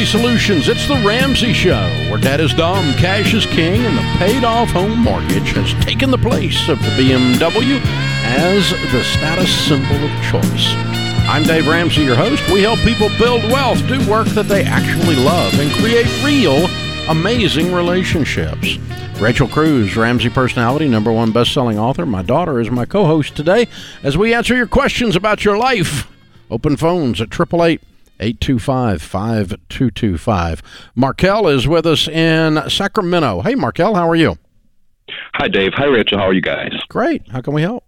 Ramsey Solutions. It's the Ramsey Show, where debt is dumb, cash is king, and the paid off home mortgage has taken the place of the BMW as the status symbol of choice. I'm Dave Ramsey, your host. We help people build wealth, do work that they actually love, and create real, amazing relationships. Rachel Cruze, Ramsey personality, number one best-selling author. My daughter is my co-host today as we answer your questions about your life. Open phones at 888 825 5225. Markel is with us in Sacramento. Hey, Markel, how are you? Hi, Dave. Hi, Rachel. How are you guys? Great. How can we help?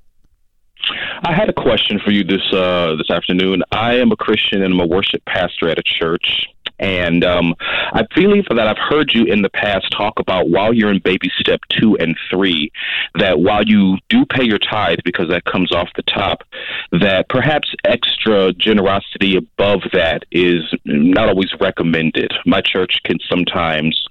I had a question for you this uh, this afternoon. I am a Christian and I'm a worship pastor at a church. And um, I believe that I've heard you in the past talk about while you're in baby step two and three, that while you do pay your tithe because that comes off the top, that perhaps extra generosity above that is not always recommended. My church can sometimes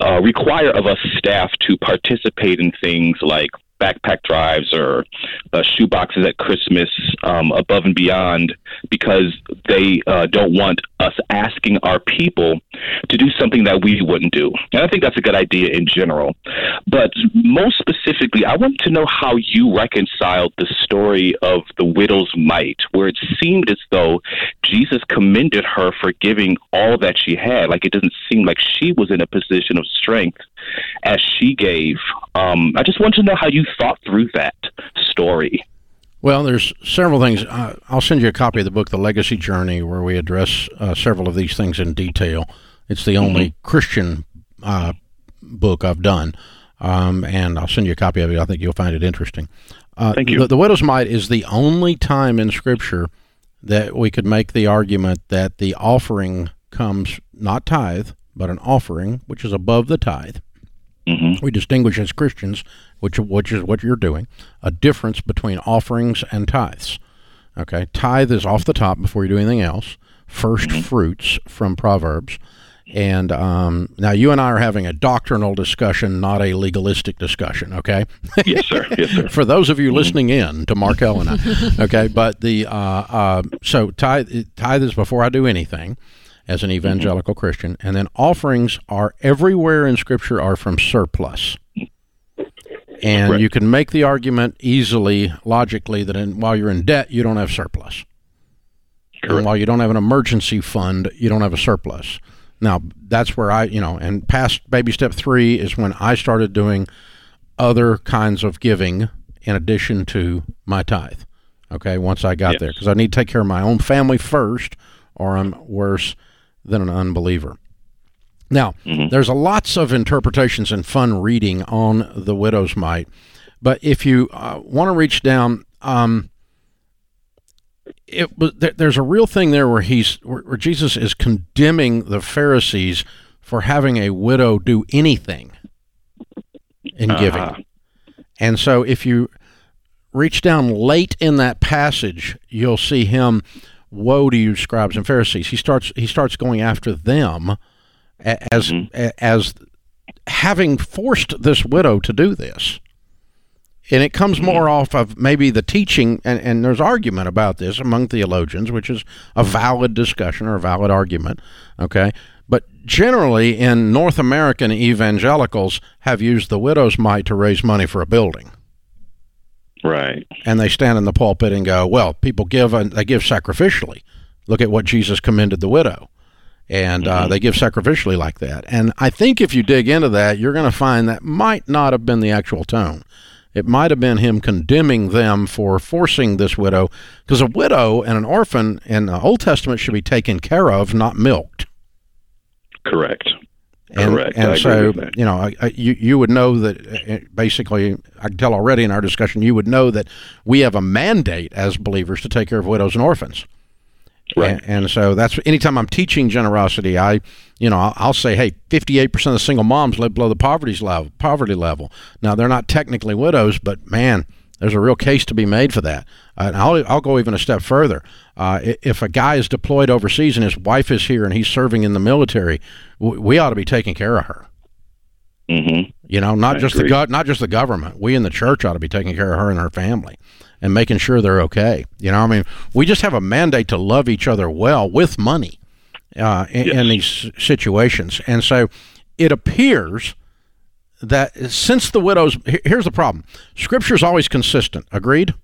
uh, require of us staff to participate in things like backpack drives or uh, shoe boxes at Christmas um, above and beyond because they uh, don't want us asking our people to do something that we wouldn't do. And I think that's a good idea in general. But most specifically, I want to know how you reconciled the story of the widow's mite, where it seemed as though Jesus commended her for giving all that she had. Like it doesn't seem like she was in a position of strength as she gave. Um, I just want to know how you thought through that story. Well, there's several things. Uh, I'll send you a copy of the book, The Legacy Journey, where we address uh, several of these things in detail. It's the only mm-hmm. Christian uh, book I've done, um, and I'll send you a copy of it. I think you'll find it interesting. Uh, Thank you. The, the widow's mite is the only time in Scripture that we could make the argument that the offering comes not tithe, but an offering, which is above the tithe. Mm-hmm. We distinguish as Christians, which which is what you're doing, a difference between offerings and tithes. Okay, tithe is off the top before you do anything else. 1st mm-hmm. fruits from Proverbs, and um, now you and I are having a doctrinal discussion, not a legalistic discussion. Okay. yes, sir. Yes, sir. For those of you mm-hmm. listening in to Mark and I, okay. But the uh, uh, so tithe tithe is before I do anything as an evangelical mm-hmm. Christian. And then offerings are everywhere in Scripture are from surplus. And right. you can make the argument easily, logically, that in, while you're in debt, you don't have surplus. Correct. And while you don't have an emergency fund, you don't have a surplus. Now, that's where I, you know, and past baby step three is when I started doing other kinds of giving in addition to my tithe. Okay, once I got yes. there, because I need to take care of my own family first, or I'm worse than an unbeliever. Now, mm-hmm. there's a lots of interpretations and fun reading on the widow's mite, but if you uh, want to reach down, um, it was there, there's a real thing there where he's where, where, Jesus is condemning the Pharisees for having a widow do anything in uh-huh. giving, and so if you reach down late in that passage, you'll see him woe to you scribes and pharisees he starts he starts going after them as mm-hmm. as having forced this widow to do this and it comes mm-hmm. more off of maybe the teaching and, and there's argument about this among theologians which is a valid discussion or a valid argument okay but generally in north american evangelicals have used the widow's mite to raise money for a building Right. And they stand in the pulpit and go, well, people give, and they give sacrificially. Look at what Jesus commended the widow. And uh, mm-hmm. they give sacrificially like that. And I think if you dig into that, you're going to find that might not have been the actual tone. It might have been him condemning them for forcing this widow, because a widow and an orphan in the Old Testament should be taken care of, not milked. Correct. And, Correct. And so, you know, I, I, you you would know that uh, basically, I can tell already in our discussion, you would know that we have a mandate as believers to take care of widows and orphans. Right. And, and so that's anytime I'm teaching generosity, I, you know, I'll, I'll say, hey, 58% of single moms live below the poverty level. Poverty level. Now they're not technically widows, but man, there's a real case to be made for that. Uh, and I'll, I'll go even a step further. Uh, if a guy is deployed overseas and his wife is here and he's serving in the military, we, we ought to be taking care of her. Mm-hmm. You know, not I just agree. the go- not just the government. We in the church ought to be taking care of her and her family and making sure they're okay. You know, I mean, we just have a mandate to love each other well with money. uh, in, yes. in these situations. And so it appears that since the widows, here's the problem Scripture is always consistent. Agreed?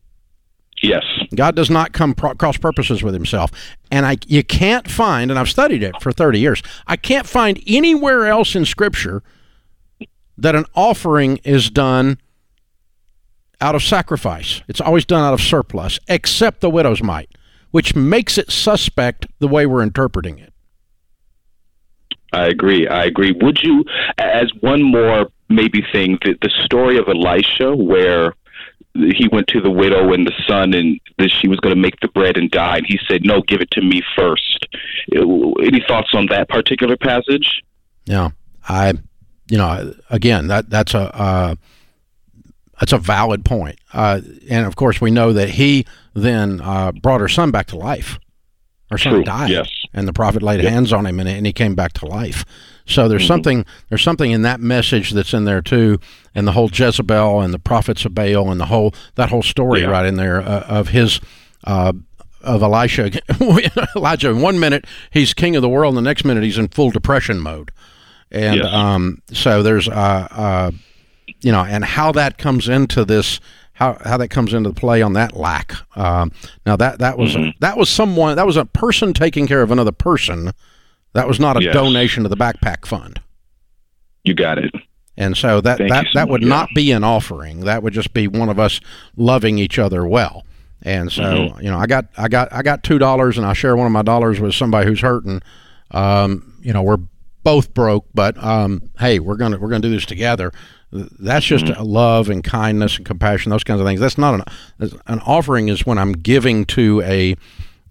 Yes. God does not come pro- cross purposes with himself. And I you can't find and I've studied it for 30 years. I can't find anywhere else in scripture that an offering is done out of sacrifice. It's always done out of surplus except the widow's mite, which makes it suspect the way we're interpreting it. I agree. I agree. Would you as one more maybe thing the, the story of Elisha where he went to the widow and the son and that she was going to make the bread and die and he said no give it to me first any thoughts on that particular passage yeah i you know again that that's a uh, that's a valid point uh, and of course we know that he then uh, brought her son back to life her son True. died yes. and the prophet laid yep. hands on him and, and he came back to life so there's mm-hmm. something there's something in that message that's in there too, and the whole Jezebel and the prophets of Baal and the whole that whole story yeah. right in there uh, of his. Uh, of Elisha, Elijah. In one minute he's king of the world, and the next minute he's in full depression mode, and yes. um, so there's uh, uh, you know, and how that comes into this, how how that comes into play on that lack. Um, now that that was mm-hmm. that was someone that was a person taking care of another person that was not a yes. donation to the backpack fund. You got it. And so that Thank that, so that would not be an offering. That would just be one of us loving each other well. And so, mm-hmm. you know, I got I got I got two dollars, and I share one of my dollars with somebody who's hurting. Um, you know, we're both broke, but um, hey, we're gonna we're gonna do this together. That's just mm-hmm. love and kindness and compassion, those kinds of things. That's not an an offering. Is when I'm giving to a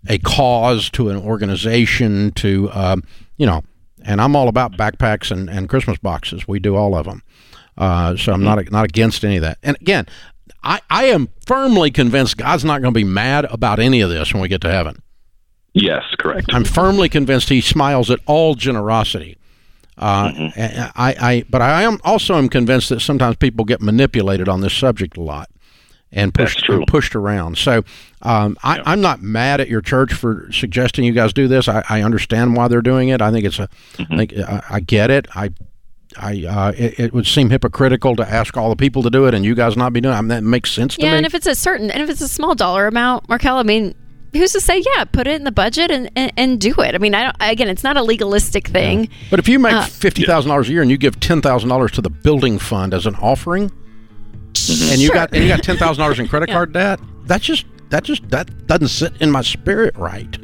a cause, to an organization, to um, you know, and I'm all about backpacks and, and Christmas boxes. We do all of them, uh, so I'm not not against any of that. And again, I I am firmly convinced God's not going to be mad about any of this when we get to heaven. Yes, correct. I'm firmly convinced He smiles at all generosity. Uh, mm-hmm. I, I, but I am also am convinced that sometimes people get manipulated on this subject a lot and pushed and pushed around. So um, I, am not mad at your church for suggesting you guys do this. I, I understand why they're doing it. I think it's a, mm-hmm. I, think, I, I, get it. I, I, uh, it, it, would seem hypocritical to ask all the people to do it and you guys not be doing. it. I mean, that makes sense to yeah, me. and if it's a certain, and if it's a small dollar amount, Markel, I mean, who's to say yeah put it in the budget and, and, and do it i mean I don't, again it's not a legalistic thing yeah. but if you make uh, $50000 a year and you give $10000 to the building fund as an offering mm-hmm. and you got and you got ten thousand dollars in credit yeah. card debt. That's just that just that doesn't sit in my spirit right.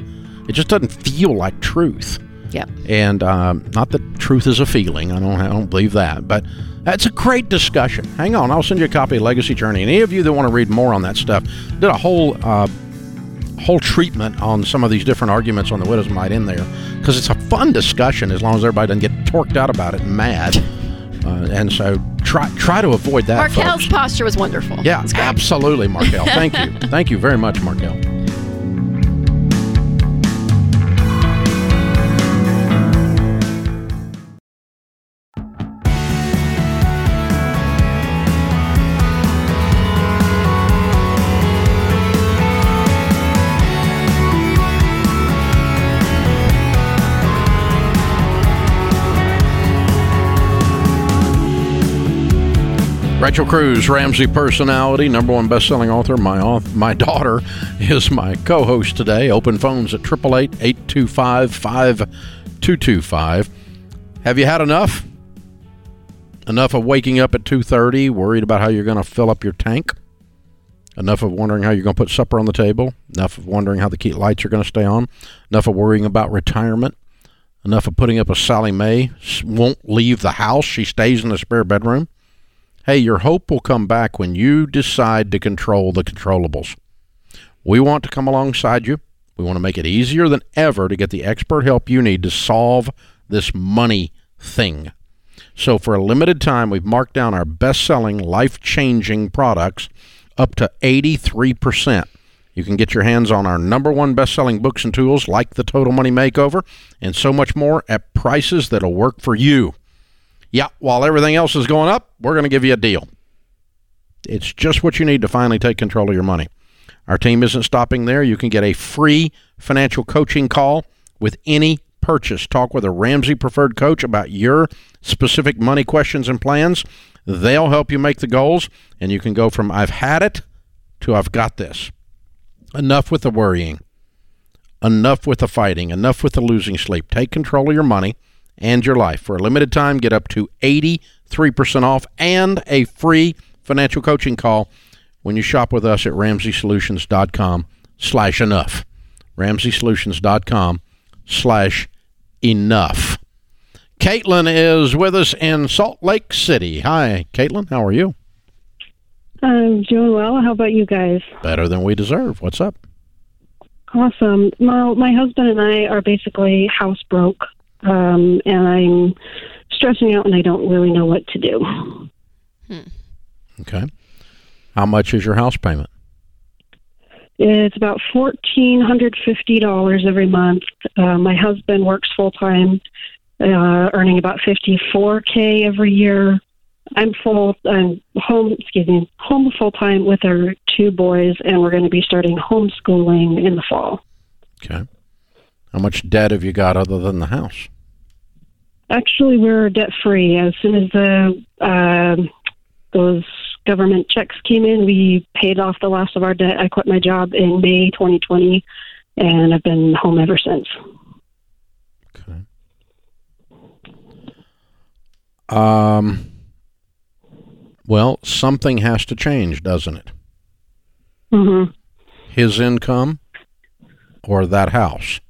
It just doesn't feel like truth. Yeah. And um, not that truth is a feeling. I don't I don't believe that, but that's a great discussion. Hang on, I'll send you a copy of Legacy Journey. And any of you that want to read more on that stuff, did a whole uh, whole treatment on some of these different arguments on the widow's mite in there because it's a fun discussion as long as everybody doesn't get torqued out about it and mad. Uh, and so try try to avoid that. Markel's folks. posture was wonderful. Yeah, absolutely, Markel. Thank you. Thank you very much, Markel. Rachel Cruze, Ramsey personality, number one best-selling author. My my daughter is my co-host today. Open phones at 888-825-5225. Have you had enough? Enough of waking up at 2:30, worried about how you're going to fill up your tank? Enough of wondering how you're going to put supper on the table? Enough of wondering how the key lights are going to stay on? Enough of worrying about retirement? Enough of putting up a Sallie Mae won't leave the house. She stays in the spare bedroom. Hey, your hope will come back when you decide to control the controllables. We want to come alongside you. We want to make it easier than ever to get the expert help you need to solve this money thing. So, for a limited time, we've marked down our best selling, life changing products up to 83%. You can get your hands on our number one best selling books and tools like the Total Money Makeover and so much more at prices that'll work for you. Yeah, while everything else is going up, we're going to give you a deal. It's just what you need to finally take control of your money. Our team isn't stopping there. You can get a free financial coaching call with any purchase. Talk with a Ramsey preferred coach about your specific money questions and plans. They'll help you make the goals, and you can go from I've had it to I've got this. Enough with the worrying. Enough with the fighting. Enough with the losing sleep. Take control of your money and your life. For a limited time, get up to 83% off and a free financial coaching call when you shop with us at ramseysolutions.com slash enough. ramseysolutions.com slash enough. Caitlin is with us in Salt Lake City. Hi, Caitlin. How are you? I'm doing well. How about you guys? Better than we deserve. What's up? Awesome. Well, my husband and I are basically house broke, um, and I'm stressing out, and I don't really know what to do. Okay. How much is your house payment? It's about fourteen hundred fifty dollars every month. Uh, my husband works full time, uh, earning about fifty four k every year. I'm full. I'm home. Excuse me, home full time with our two boys, and we're going to be starting homeschooling in the fall. Okay. How much debt have you got other than the house? Actually, we're debt free. As soon as the um those government checks came in, we paid off the last of our debt. I quit my job in May 2020, and I've been home ever since. Okay. Um. Well, something has to change, doesn't it? Mm-hmm. His income or that house?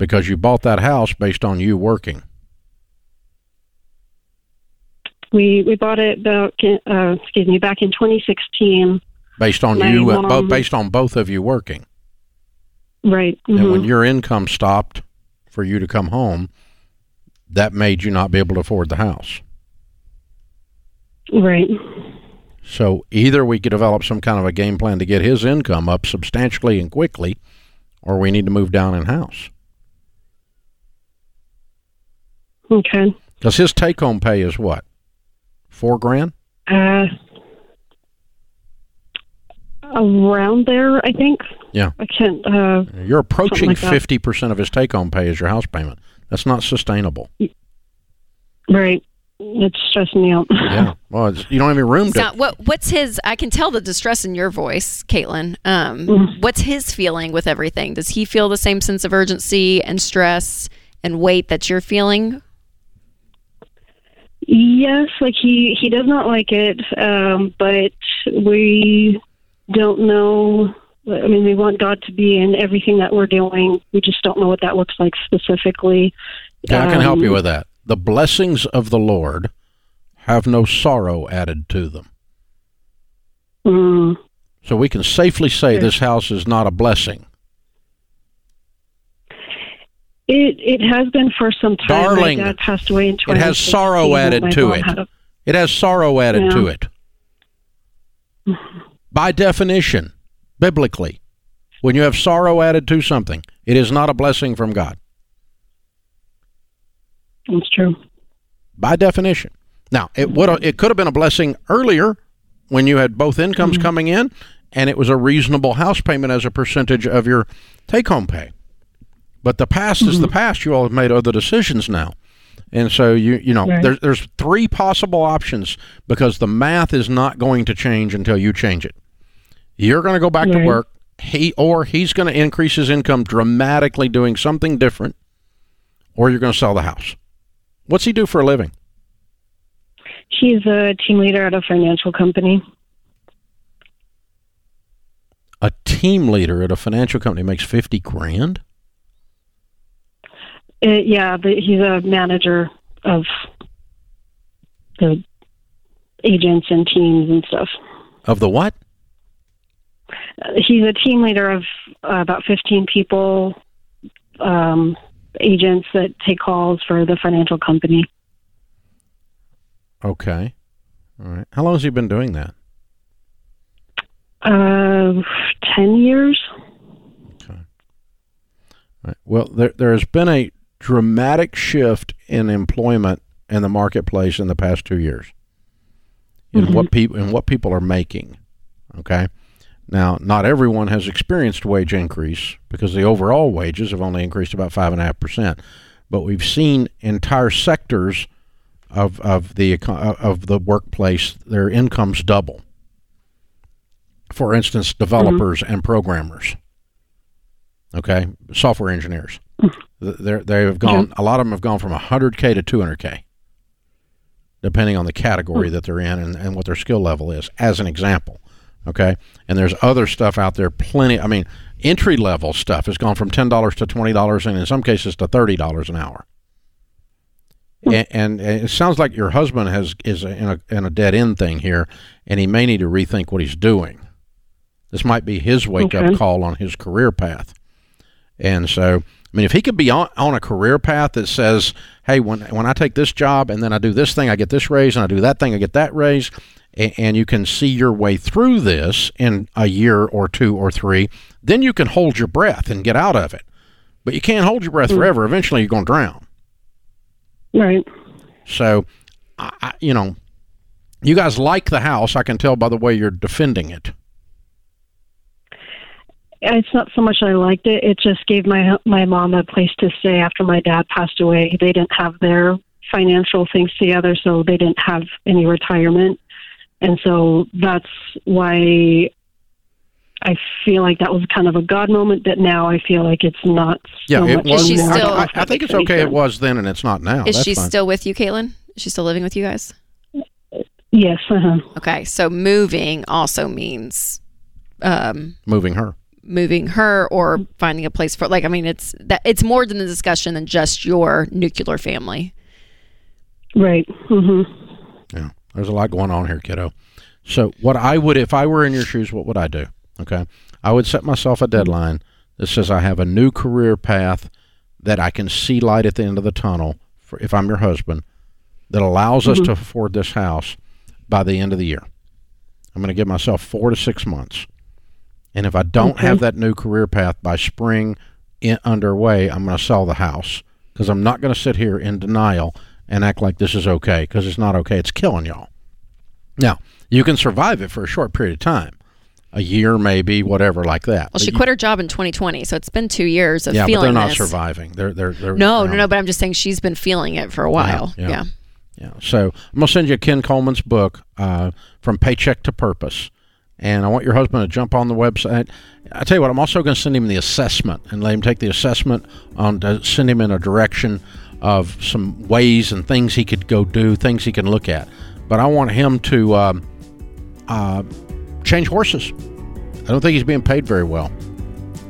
Because you bought that house based on you working. We we bought it about uh, excuse me back in 2016. Based on My you, uh, bo- based on both of you working. Right. And when mhm. your income stopped for you to come home, that made you not be able to afford the house. Right. So either we could develop some kind of a game plan to get his income up substantially and quickly, or we need to move down in house. Okay. Because his take home pay is what? Four grand? Uh, around there, I think. Yeah. I can't. Uh, You're approaching like fifty percent of his take home pay as your house payment. That's not sustainable. right. It's stressing me out. Yeah. Well, it's, you don't have any room It's to. not- what what's his? I can tell the distress in your voice, Caitlin. Um, Mm. what's his feeling with everything? Does he feel the same sense of urgency and stress and weight that you're feeling? Yes, like he he does not like it, um, but we don't know. I mean, we want God to be in everything that we're doing. We just don't know what that looks like specifically. Yeah, I can help you Um, with that. The blessings of the Lord have no sorrow added to them. Mm, So we can safely say this house is not a blessing. It it has been for some time. Darling, My dad passed away in it has sorrow added to it. a- It has sorrow added Yeah. to it. By definition, biblically, when you have sorrow added to something, it is not a blessing from God. That's true. By definition. Now, it would it could have been a blessing earlier when you had both incomes mm-hmm. coming in and it was a reasonable house payment as a percentage of your take home pay. But the past is the mm-hmm. past. You all have made other decisions now. And so you you know Right. there's there's three possible options because the math is not going to change until you change it. You're going to go back to work. He or he's going to increase his income dramatically doing something different, or you're going to sell the house. What's he do for a living? He's a team leader at a financial company. A team leader at a financial company makes fifty grand. Uh, yeah, but he's a manager of the agents and teams and stuff. Of the what? Uh, he's a team leader of uh, about 15 people, um, agents that take calls for the financial company. Okay. All right. How long has he been doing that? Uh, 10 years. Okay. All right. Well, there there has been a dramatic shift in employment in the marketplace in the past two years. In what mm-hmm. people in what people are making. Okay. Now, not everyone has experienced wage increase because the overall wages have only increased about five and a half percent. But we've seen entire sectors of of the of the workplace their incomes double. For instance, mm-hmm. developers and programmers. Okay, software engineers. They're, they have gone. A lot of them have gone from 100k to 200k, depending on the category hmm. that they're in and, and what their skill level is. As an example, okay. And there's other stuff out there. Plenty. I mean, entry level stuff has gone from ten dollars to twenty dollars, and in some cases to thirty dollars an hour. Hmm. And, and it sounds like your husband has is in a in a dead end thing here, and he may need to rethink what he's doing. This might be his wake up call on his career path. And so, I mean, if he could be on, on a career path that says, "Hey, when when I take this job and then I do this thing, I get this raise, and I do that thing, I get that raise," and, and you can see your way through this in a year or two or three, then you can hold your breath and get out of it. But you can't hold your breath mm. forever. Eventually, you're going to drown. Right. So, I, I, you know, you guys like the house. I can tell by the way you're defending it. It's not so much I liked it. It just gave my my mom a place to stay after my dad passed away. They didn't have their financial things together, so they didn't have any retirement, and so that's why I feel like that was kind of a God moment. That now I feel like it's not. Yeah, so it much was. Is she still- I, I- I think it's okay. It was then, and it's not now. Is That's she fine. still with you, Caitlin? Is she still living with you guys? Yes. Uh-huh. Okay, so moving also means um, moving her? Moving her or finding a place for like I mean it's that it's more than the discussion than just your nuclear family. Right. Mm-hmm. Yeah, there's a lot going on here, kiddo. So, what I would, if I were in your shoes, what would I do? Okay, I would set myself a deadline that says I have a new career path that I can see light at the end of the tunnel. For if I'm your husband, that allows us to afford this house by the end of the year. I'm going to give myself four to six months, and if I don't Okay. have that new career path by spring in, underway, I'm going to sell the house because I'm not going to sit here in denial and act like this is okay because it's not okay. It's killing y'all. Now, you can survive it for a short period of time, a year maybe, whatever, like that. Well, But she you- quit her job in 2020, so it's been two years of Yeah, but feeling they're not this. surviving. They're they're, they're No, no, no. But I'm just saying she's been feeling it for a while. yeah. Yeah. Yeah. So I'm gonna send you Ken Coleman's book, uh, from paycheck to purpose, and I want your husband to jump on the website. I tell you what, I'm also going to send him the assessment and let him take the assessment on to send him in a direction of some ways and things he could go do, things he can look at. But I want him to um, uh, change horses. I don't think he's being paid very well.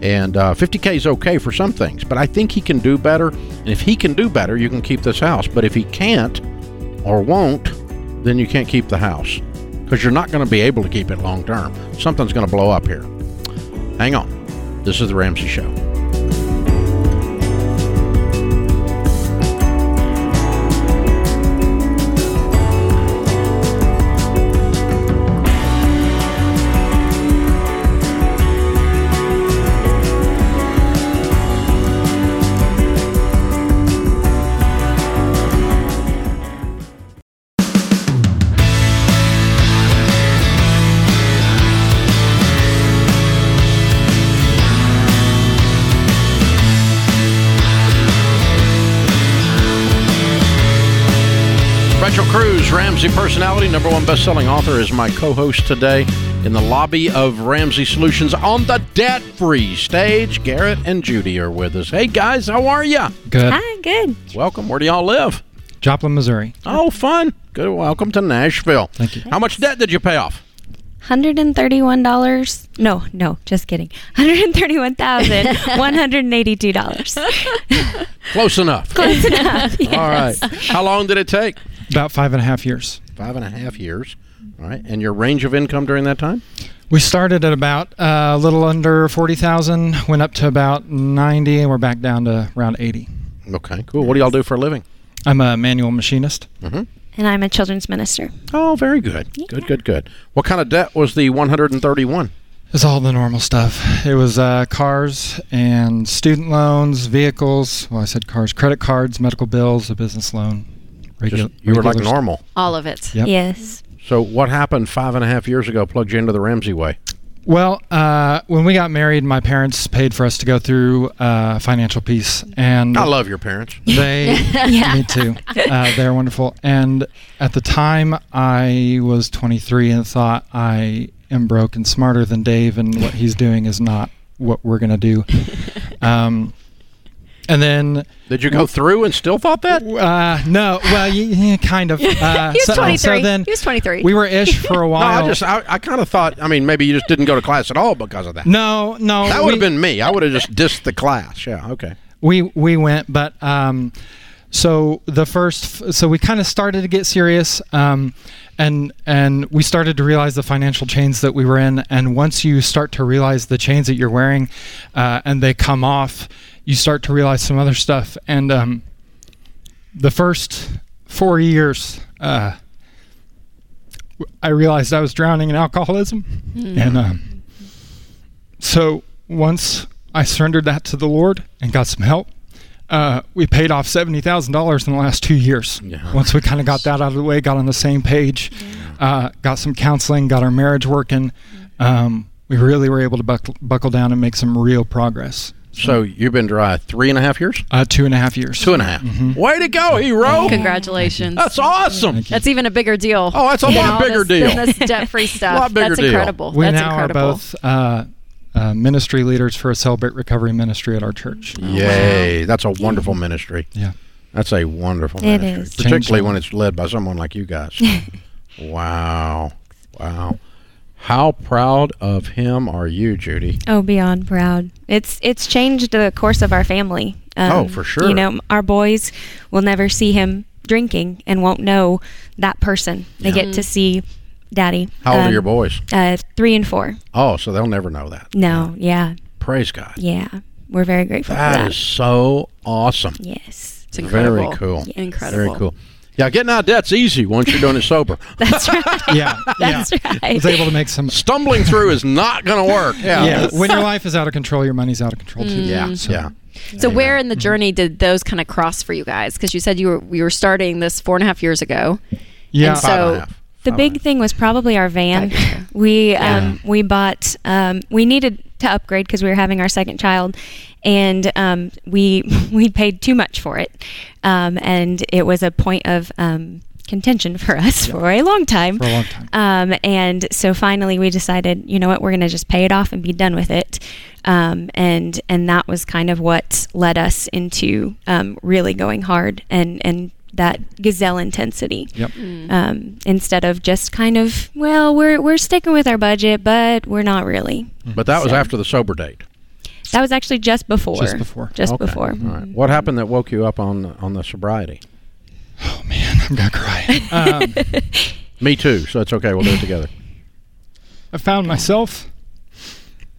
And uh, 50K is okay for some things, but I think he can do better. And if he can do better, you can keep this house. But if he can't or won't, then you can't keep the house because you're not going to be able to keep it long term. Something's going to blow up here. Hang on. This is The Ramsey Show. Ramsey personality, number one best-selling author, is my co-host today in the lobby of Ramsey Solutions on the debt-free stage. Garrett and Judy are with us. Hey guys, how are you? Good. Hi, good. Welcome. Where do y'all live? Joplin, Missouri. Oh, fun. Good. Welcome to Nashville. Thank you. How much debt did you pay off? $131. No, no, just kidding. $131,182. Close enough. Close enough. All right. How long did it take? About five and a half years. Five and a half years. All right. And your range of income during that time? We started at about uh, a little under 40,000, went up to about 90, and we're back down to around 80. Okay. Cool. What do y'all do for a living? I'm a manual machinist. and I'm a children's minister. Oh, very good. Good, good, good. What kind of debt was the 131? It's all the normal stuff. It was uh, cars and student loans, vehicles. Well, I said cars, credit cards, medical bills, a business loan. Just, you were like st- normal. All of it. Yep. Yes. So what happened five and a half years ago plugged you into the Ramsey way? Well, uh, when we got married, my parents paid for us to go through uh, financial peace, and I love your parents. they, Yeah. me too. Uh, they're wonderful. And at the time, I was 23 and thought I am broke and smarter than Dave, and what he's doing is not what we're gonna do. Um, and then, Did you go through and still thought that? uh, no, well, y- yeah, kind of. Uh, He was so, 23. so then he was 23. we were ish for a No, while. I just I, I kind of thought. I mean, maybe you just didn't go to class at all because of that. no, no. that would have been me. I would have just dissed the class. Yeah. Okay. we we went but um so the first so we kind of started to get serious um and and we started to realize the financial chains that we were in and once you start to realize the chains that you're wearing uh, and they come off you start to realize some other stuff and um the first four years uh I realized I was drowning in alcoholism, and um, so once I surrendered that to the Lord and got some help, uh, we paid off seventy thousand dollars in the last two years. Yeah. Once we kind of got that out of the way, got on the same page, uh, got some counseling, got our marriage working, um, we really were able to buckle, buckle down and make some real progress. So you've been dry three and a half years. Uh, two and a half years. Two and a half. Way to go, hero! Congratulations. That's awesome. That's even a bigger deal. Oh, that's a lot bigger this, deal. Than this debt-free stuff. a Lot bigger That's deal. incredible. We That's now incredible. are both uh, uh, ministry leaders for a Celebrate Recovery ministry at our church. Yay! That's a wonderful ministry. Yeah. That's a wonderful It ministry, is. particularly Changed when it's led by someone like you guys. wow, wow. How proud of him are you, Judy? Oh, beyond proud. It's it's changed the course of our family. Um, Oh, for sure. You know, our boys will never see him drinking and won't know that person. They Yeah. get to see daddy. How old are Um, your boys? Uh, three and four. Oh, so they'll never know that. No, yeah, Praise God. yeah. We're very grateful for That that. is so awesome. yes, It's incredible. Very cool. Incredible. Very cool. Yeah, getting out of debt's easy once you're doing it sober. that's right. Yeah. That's yeah. I right. was able to make some. Stumbling through is not going to work. Yeah. Yeah. When your life is out of control, your money's out of control too. Mm. Yeah. So- yeah. So where in the mm-hmm. journey did those kind of cross for you guys? Because you said you were you were starting this four and a half years ago. Yeah. And Five and a So- half. The big thing was probably our van. We Yeah. um, we bought um, we needed to upgrade because we were having our second child, and um, we we paid too much for it, um, and it was a point of um, contention for us for a long time. For a long time. Um, and so finally, we decided, you know what, we're going to just pay it off and be done with it. Um, and and that was kind of what led us into um, really going hard and and that gazelle intensity. Yep. Um, instead of just kind of, well, we're we're sticking with our budget, but we're not really. But that was after the sober date. That was actually just before. Just before. Just Okay. before. All right. What happened that woke you up on on the sobriety? Oh man, I'm gonna cry. Um, Me too. So it's okay. We'll do it together. I found myself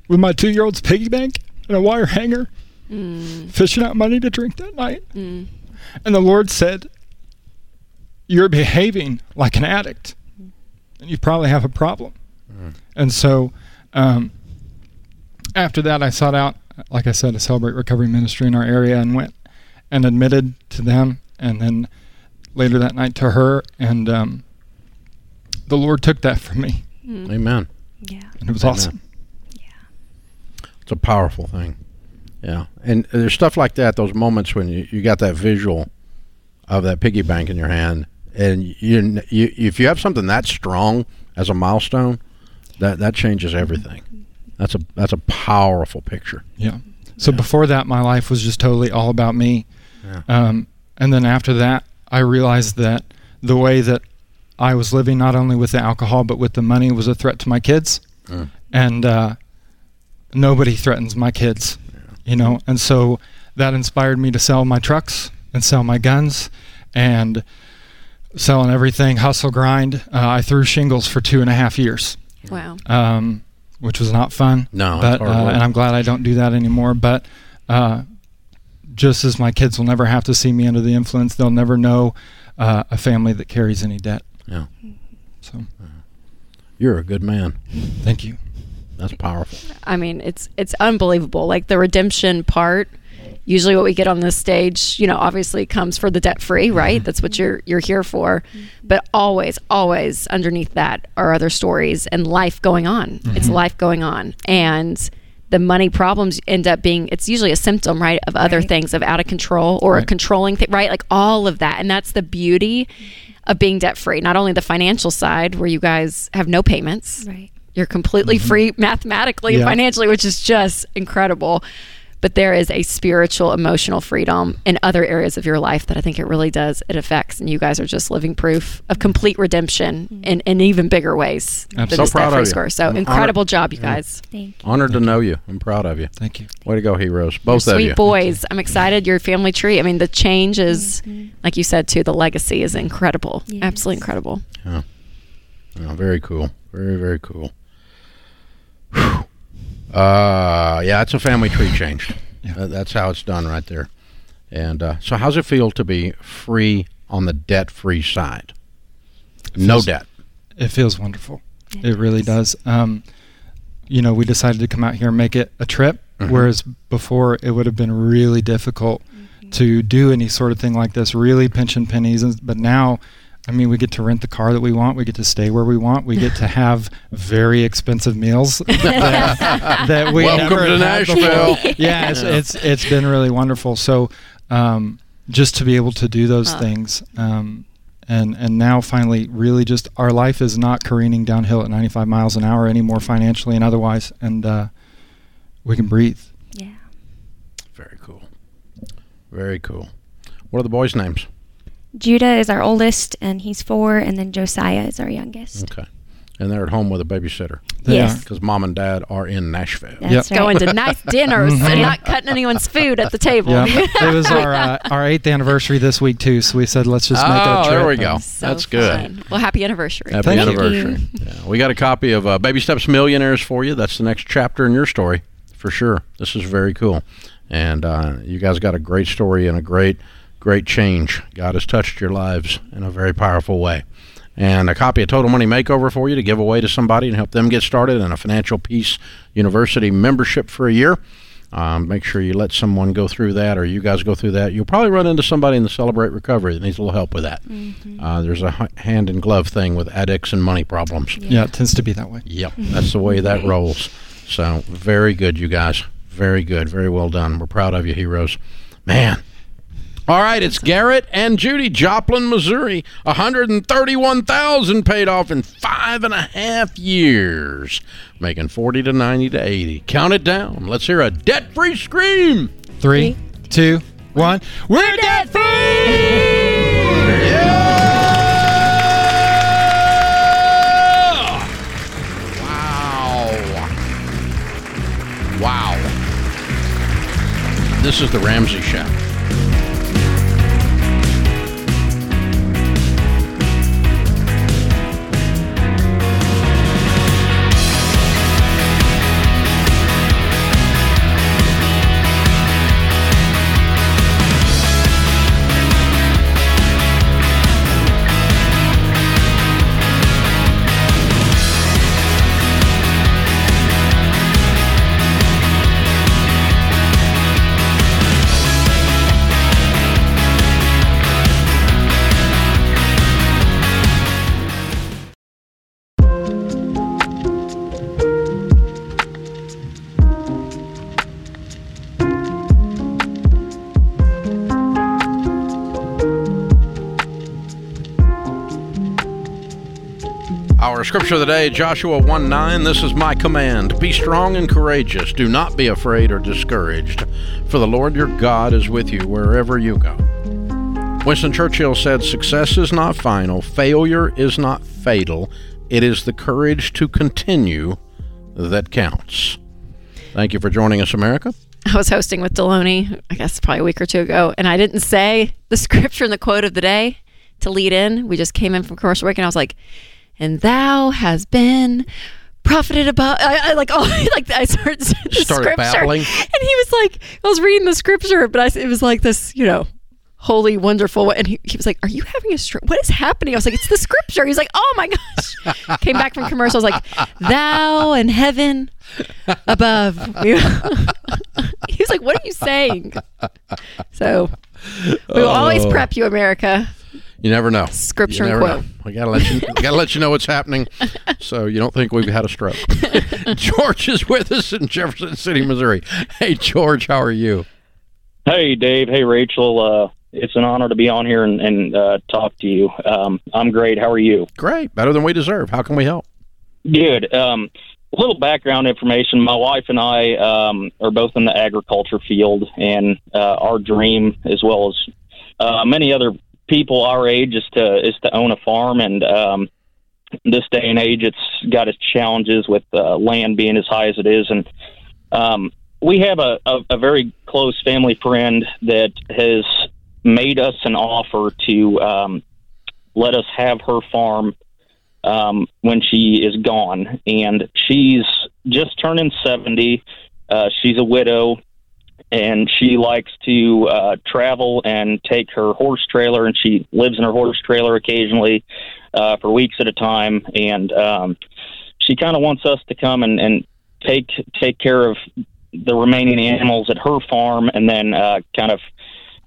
with my two-year-old's piggy bank and a wire hanger, fishing out money to drink that night. Mm. And the Lord said, "You're behaving like an addict, and you probably have a problem." And so, um, after that, I sought out, like I said, a Celebrate Recovery Ministry in our area, and went and admitted to them, and then later that night to her, and um, the Lord took that from me, Amen. Yeah. and it was Amen. awesome. Yeah. It's a powerful thing. Yeah. And there's stuff like that, those moments when you, you got that visual of that piggy bank in your hand. And you, you, if you have something that strong as a milestone, that, that changes everything. That's a that's a powerful picture. Yeah. So before that, my life was just totally all about me. Yeah. Um, and then after that, I realized that the way that I was living, not only with the alcohol but with the money, was a threat to my kids. Mm. And uh, nobody threatens my kids, you know. And so that inspired me to sell my trucks and sell my guns and selling everything, hustle grind. Uh, I threw shingles for two and a half years Wow. um, which was not fun. No, it's but uh, and I'm glad I don't do that anymore. But uh, just as my kids will never have to see me under the influence, they'll never know uh, a family that carries any debt. Yeah. So You're a good man. thank you. That's powerful. I mean, it's it's unbelievable. Like the redemption part Usually, what we get on this stage, you know, obviously comes for the debt free, mm-hmm. right? That's what you're you're here for. Mm-hmm. But always, always underneath that are other stories and life going on. Mm-hmm. It's life going on, and the money problems end up being it's usually a symptom, right, of other Right. things of out of control or a controlling thing, right? Like all of that, and that's the beauty of being debt free. Not only the financial side where you guys have no payments, Right. you're completely free mathematically and Yeah. financially, which is just incredible. But there is a spiritual, emotional freedom in other areas of your life that I think it really does. It affects, and you guys are just living proof of complete redemption mm-hmm. in, in even bigger ways than Absolutely. this So proud of you. score. So I'm incredible honored. job, you guys. Thank you. Honored to know you. I'm proud of you. Thank you. Way to go, heroes. Both of you. Sweet you. boys. I'm excited. Your family tree. I mean, the change is, mm-hmm. like you said, too, the legacy is incredible. Yes. Absolutely incredible. Oh, very cool. Very, very cool. Whew. Uh, yeah, it's a family tree change. Yeah. Uh, that's how it's done right there. And uh, so, how's it feel to be free on the debt-free side? No debt. It feels wonderful. It really does. Um, you know, we decided to come out here and make it a trip, whereas before it would have been really difficult to do any sort of thing like this, really pinching pennies. But now, I mean, we get to rent the car that we want. We get to stay where we want. We get to have very expensive meals that, that we Welcome never to had Nashville. before. Yeah, it's, it's it's been really wonderful. So, um, just to be able to do those things, um, and and now finally, really, just our life is not careening downhill at 95 miles an hour anymore, financially and otherwise, and uh, we can breathe. Yeah. Very cool. Very cool. What are the boys' names? Judah is our oldest, and he's four, and then Josiah is our youngest. Okay. And they're at home with a babysitter They Yes. because mom and dad are in Nashville. That's right. Going to nice dinners and not cutting anyone's food at the table. Yeah, it was our uh, our eighth anniversary this week too, so we said let's just make it a oh, trip. there we go. So That's good. Well, happy anniversary. Happy Thank you. anniversary. Yeah, we got a copy of uh, Baby Steps Millionaires for you. That's the next chapter in your story, for sure. This is very cool. And uh, you guys got a great story and a great, great change. God has touched your lives in a very powerful way. And a copy of Total Money Makeover for you to give away to somebody and help them get started and a Financial Peace University membership for a year. Um, make sure you let someone go through that or you guys go through that. You'll probably run into somebody in the Celebrate Recovery that needs a little help with that. Uh, there's a hand in glove thing with addicts and money problems. Yeah, it tends to be that way. Yep, that's the way that rolls. So very good, you guys. Very good. Very well done. We're proud of you, heroes. Man. All right, it's Garrett and Judy, Joplin, Missouri. 131,000 paid off in five and a half years, making 40 to 90 to 80. Count it down. Let's hear a debt-free scream. Three, two, one. We're debt Yeah! Wow. Wow. This is the Ramsey Show. Scripture of the day, Joshua 1 9. This is my command. Be strong and courageous. Do not be afraid or discouraged, for the Lord your God is with you wherever you go. Winston Churchill said, Success is not final, failure is not fatal. It is the courage to continue that counts. Thank you for joining us, America. I was hosting with Delony, I guess probably a week or two ago, and I didn't say the scripture and the quote of the day to lead in. We just came in from commercial and I was like, "And thou has been profited about." I, I like, oh, like I started the Started scripture, babbling. and he was like, I was reading the scripture, but I, it was like this, you know. holy, wonderful. And he, he was like, Are you having a stroke? What is happening? I was like, It's the scripture. He's like, Oh my gosh. Came back from commercials like, Thou and heaven above. he was like, What are you saying? So we will always Oh. prep you, America. You never know. Scripture never quote. know. We gotta let you. gotta let you know what's happening, so you don't think we've had a stroke. George is with us in Jefferson City, Missouri. Hey, George, how are you? Hey, Dave. Hey, Rachel. Uh, it's an honor to be on here and, and uh, talk to you. Um, I'm great. How are you? Great, better than we deserve. How can we help? Good. Um, a little background information. My wife and I um, are both in the agriculture field, and uh, our dream, as well as uh, many other people our age, is to is to own a farm. And um, this day and age, it's got its challenges with uh, land being as high as it is, and um, we have a, a, a very close family friend that has made us an offer to um, let us have her farm um, when she is gone. And she's just turning 70. Uh, she's a widow, and she likes to uh, travel and take her horse trailer, and she lives in her horse trailer occasionally uh, for weeks at a time. And um, she kind of wants us to come and, and take take care of the remaining animals at her farm, and then uh, kind of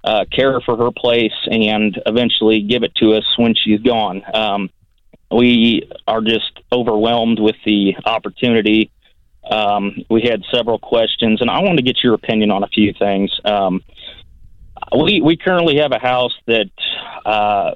uh, care for her place, and eventually give it to us when she's gone. Um, we are just overwhelmed with the opportunity. Um, we had several questions, and I want to get your opinion on a few things. Um, we we currently have a house that uh,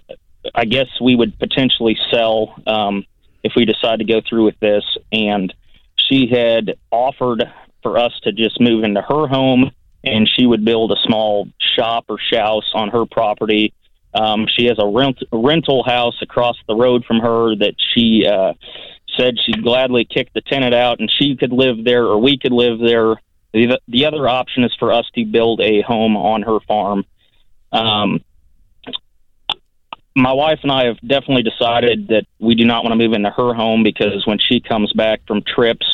I guess we would potentially sell um, if we decide to go through with this. And she had offered for us to just move into her home, and she would build a small shop or house on her property. Um, she has a rent, rental house across the road from her that she uh, said she'd gladly kick the tenant out, and she could live there, or we could live there. The, the other option is for us to build a home on her farm. Um, my wife and I have definitely decided that we do not want to move into her home because when she comes back from trips,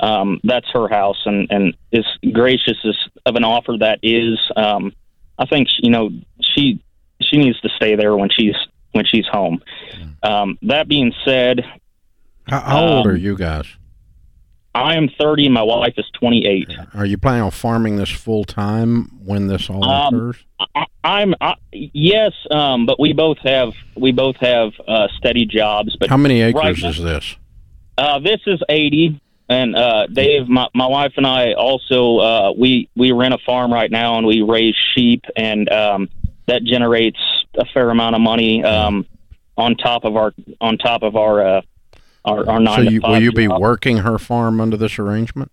um, that's her house, and and as gracious as of an offer that is, um, I think you know she she needs to stay there when she's when she's home. Um, that being said, How, how old Um, are you guys? I am 30. My wife is 28. Are you planning on farming this full time when this all Um, occurs? I, I'm I, yes, um, but we both have we both have uh, steady jobs. But How many acres right now- is this? Uh, this is 80, and uh, Dave, my, my wife and I also uh, we we rent a farm right now, and we raise sheep, and um, that generates a fair amount of money um, on top of our on top of our uh, our, our nine So you, will you be job. working her farm under this arrangement?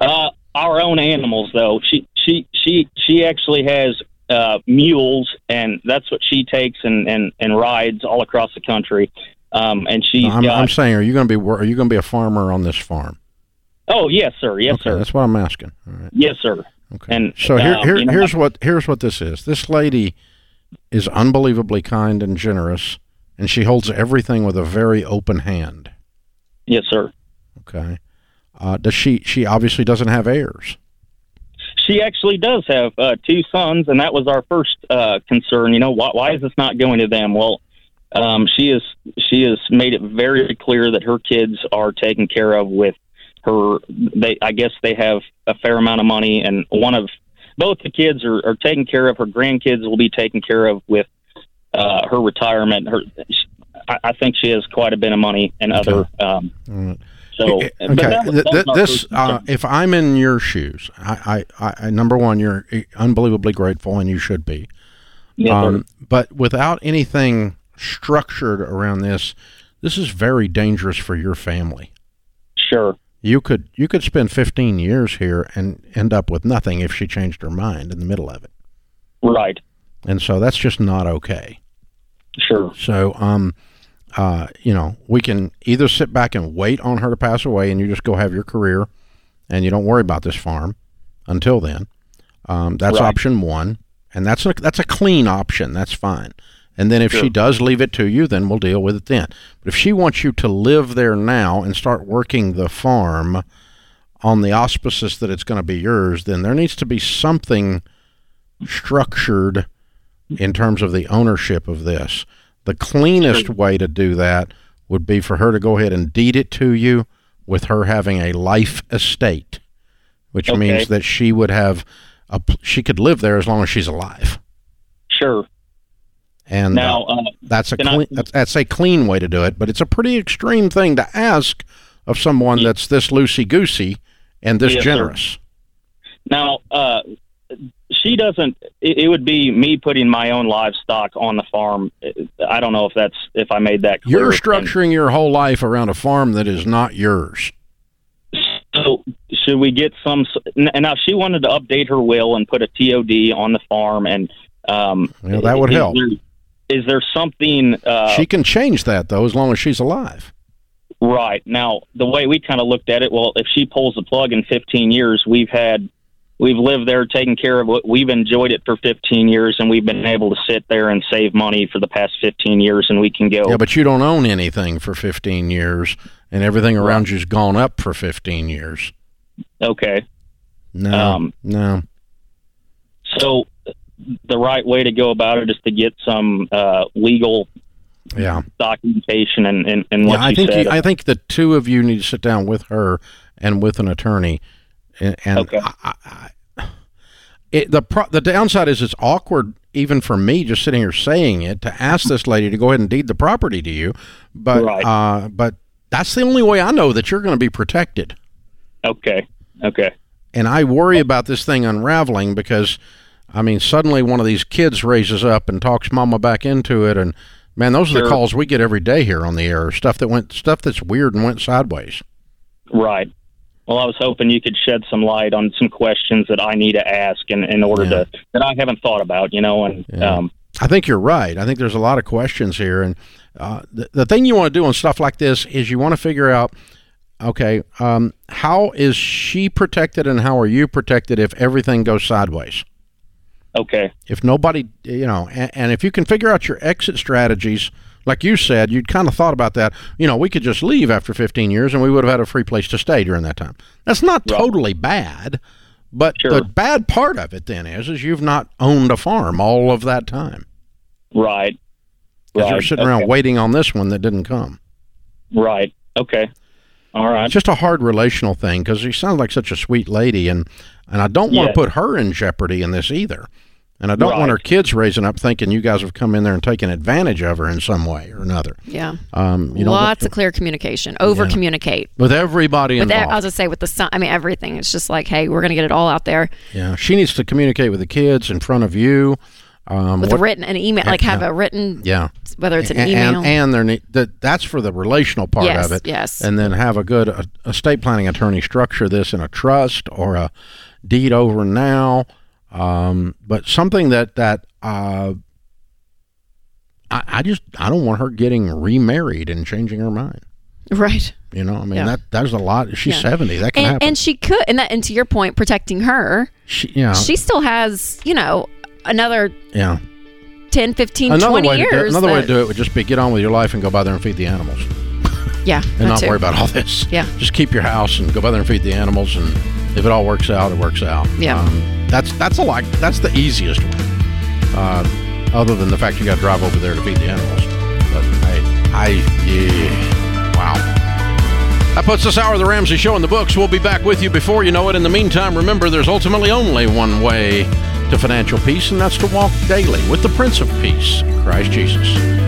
Uh, our own animals, though. She she she she actually has uh, mules, and that's what she takes and, and, and rides all across the country. Um, and she's I'm, got. I'm saying, are you going to be are you going to be a farmer on this farm? oh yes, sir. Yes, okay, sir. that's what I'm asking. All right. Yes, sir. Okay. And, so here, um, here you know, here's what here's what this is. This lady is unbelievably kind and generous, and she holds everything with a very open hand. Yes, sir. Okay. Uh, does she? She obviously doesn't have heirs. She actually does have uh, two sons, and that was our first uh, concern. You know, why, why is this not going to them? Well, um, she is she has made it very clear that her kids are taken care of with her. They, I guess, they have a fair amount of money, and one of both the kids are, are taken care of. Her grandkids will be taken care of with uh, her retirement. Her, I, I think she has quite a bit of money and other. Um, All right. so, okay. that th- that th- this, uh, if I'm in your shoes, I, I, I, number one, you're unbelievably grateful, and you should be. Sir. Um, but without anything structured around this, this is very dangerous for your family. sure. You could you could spend 15 years here and end up with nothing if she changed her mind in the middle of it. Right. And so that's just not okay. Sure. So um uh you know, we can either sit back and wait on her to pass away and you just go have your career and you don't worry about this farm until then. Um that's Right. option 1 and that's a that's a clean option. That's fine. And then if she does leave it to you, then we'll deal with it then. But if she wants you to live there now and start working the farm on the auspices that it's going to be yours, then there needs to be something structured in terms of the ownership of this. The cleanest way to do that would be for her to go ahead and deed it to you with her having a life estate, which Okay. means that she would have a she could live there as long as she's alive. Sure. And Now, uh, uh, that's a can I- clean, that's, a clean way to do it, but it's a pretty extreme thing to ask of someone that's this loosey goosey and this Yes, sir. generous. Now, uh, she doesn't. It, it would be me putting my own livestock on the farm. I don't know if that's if I made that clear. You're structuring your whole life around a farm that is not yours. So, should we get some? And now she wanted to update her will and put a TOD on the farm, and um, Yeah, that would is help. There, is there something? Uh, she can change that though, as long as she's alive. Right. Now, the way we kind of looked at it, well, if she pulls the plug in 15 years, we've had, we've lived there, taken care of it. We've enjoyed it for 15 years, and we've been able to sit there and save money for the past 15 years, and we can go. Yeah, but you don't own anything for 15 years, and everything around you's gone up for 15 years. okay. No, Um, no. So the right way to go about it is to get some uh, legal Yeah, documentation and, and, and what yeah. I think you, I think the two of you need to sit down with her and with an attorney, and, and Okay. I, I, it, the pro, the downside is it's awkward even for me just sitting here saying it to ask this lady to go ahead and deed the property to you, but Right. uh, but that's the only way I know that you're going to be protected. okay. Okay. and I worry about this thing unraveling because, I mean, suddenly one of these kids raises up and talks Mama back into it, and man, those are the calls we get every day here on the air. Stuff that went, stuff that's weird and went sideways. Right. Well, I was hoping you could shed some light on some questions that I need to ask in, in order Yeah. to that I haven't thought about, you know, and Yeah. um, I think you're right. I think there's a lot of questions here, and uh, the, the thing you want to do on stuff like this is you want to figure out, okay, um, how is she protected and how are you protected if everything goes sideways? okay, if nobody you know and, and if you can figure out your exit strategies like you said you'd kind of thought about that. You know we could just leave after 15 years and we would have had a free place to stay during that time. That's not Right. totally bad but Sure. the bad part of it then is is you've not owned a farm all of that time. Right, right, you're sitting okay. around waiting on this one that didn't come. Right, okay, all right, it's just a hard relational thing because she sounds like such a sweet lady and and i don't want Yeah. to put her in jeopardy in this either and i don't want her kids raising up thinking you guys have come in there and taken advantage of her in some way or another Yeah. Um, you know, Lots of clear communication. Over communicate. with everybody With that, involved. I'll just say with the son, I mean everything. It's just like, hey, we're going to get it all out there yeah, she needs to communicate with the kids in front of you. Um, with what- a written an email, like have yeah. a written, yeah, whether it's an and, email. and and need, that that's for the relational part Yes, of it. yes. and then have a good uh, estate planning attorney structure this in a trust or a deed over now, um, but something that that. Uh, I, I just I don't want her getting remarried and changing her mind. right. You know, I mean Yeah. that that's a lot. She's Yeah. seventy. That can And, happen. and she could, and that, and to your point, protecting her, she, yeah, she still has, you know, another yeah. 10, 15, Another 20 way to do, years. another way to do it would just be get on with your life and go by there and feed the animals, Yeah. and not too. worry about all this. Yeah. just keep your house and go by there and feed the animals, and if it all works out, it works out. Yeah. um, that's that's a like that's the easiest one. Uh, other than the fact you got to drive over there to feed the animals, but I, I, yeah, wow. That puts this hour of the Ramsey Show in the books. We'll be back with you before you know it. In the meantime, remember there's ultimately only one way to financial peace, and that's to walk daily with the Prince of Peace, Christ Jesus.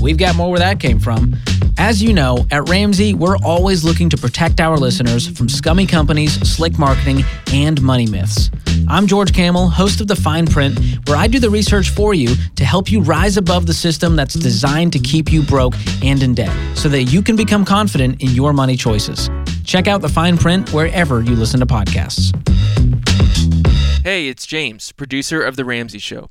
we've got more where that came from. As you know, at Ramsey, we're always looking to protect our listeners from scummy companies, slick marketing, and money myths. I'm George Kamel, host of The Fine Print, where I do the research for you to help you rise above the system that's designed to keep you broke and in debt so that you can become confident in your money choices. Check out The Fine Print wherever you listen to podcasts. Hey, it's James, producer of The Ramsey Show.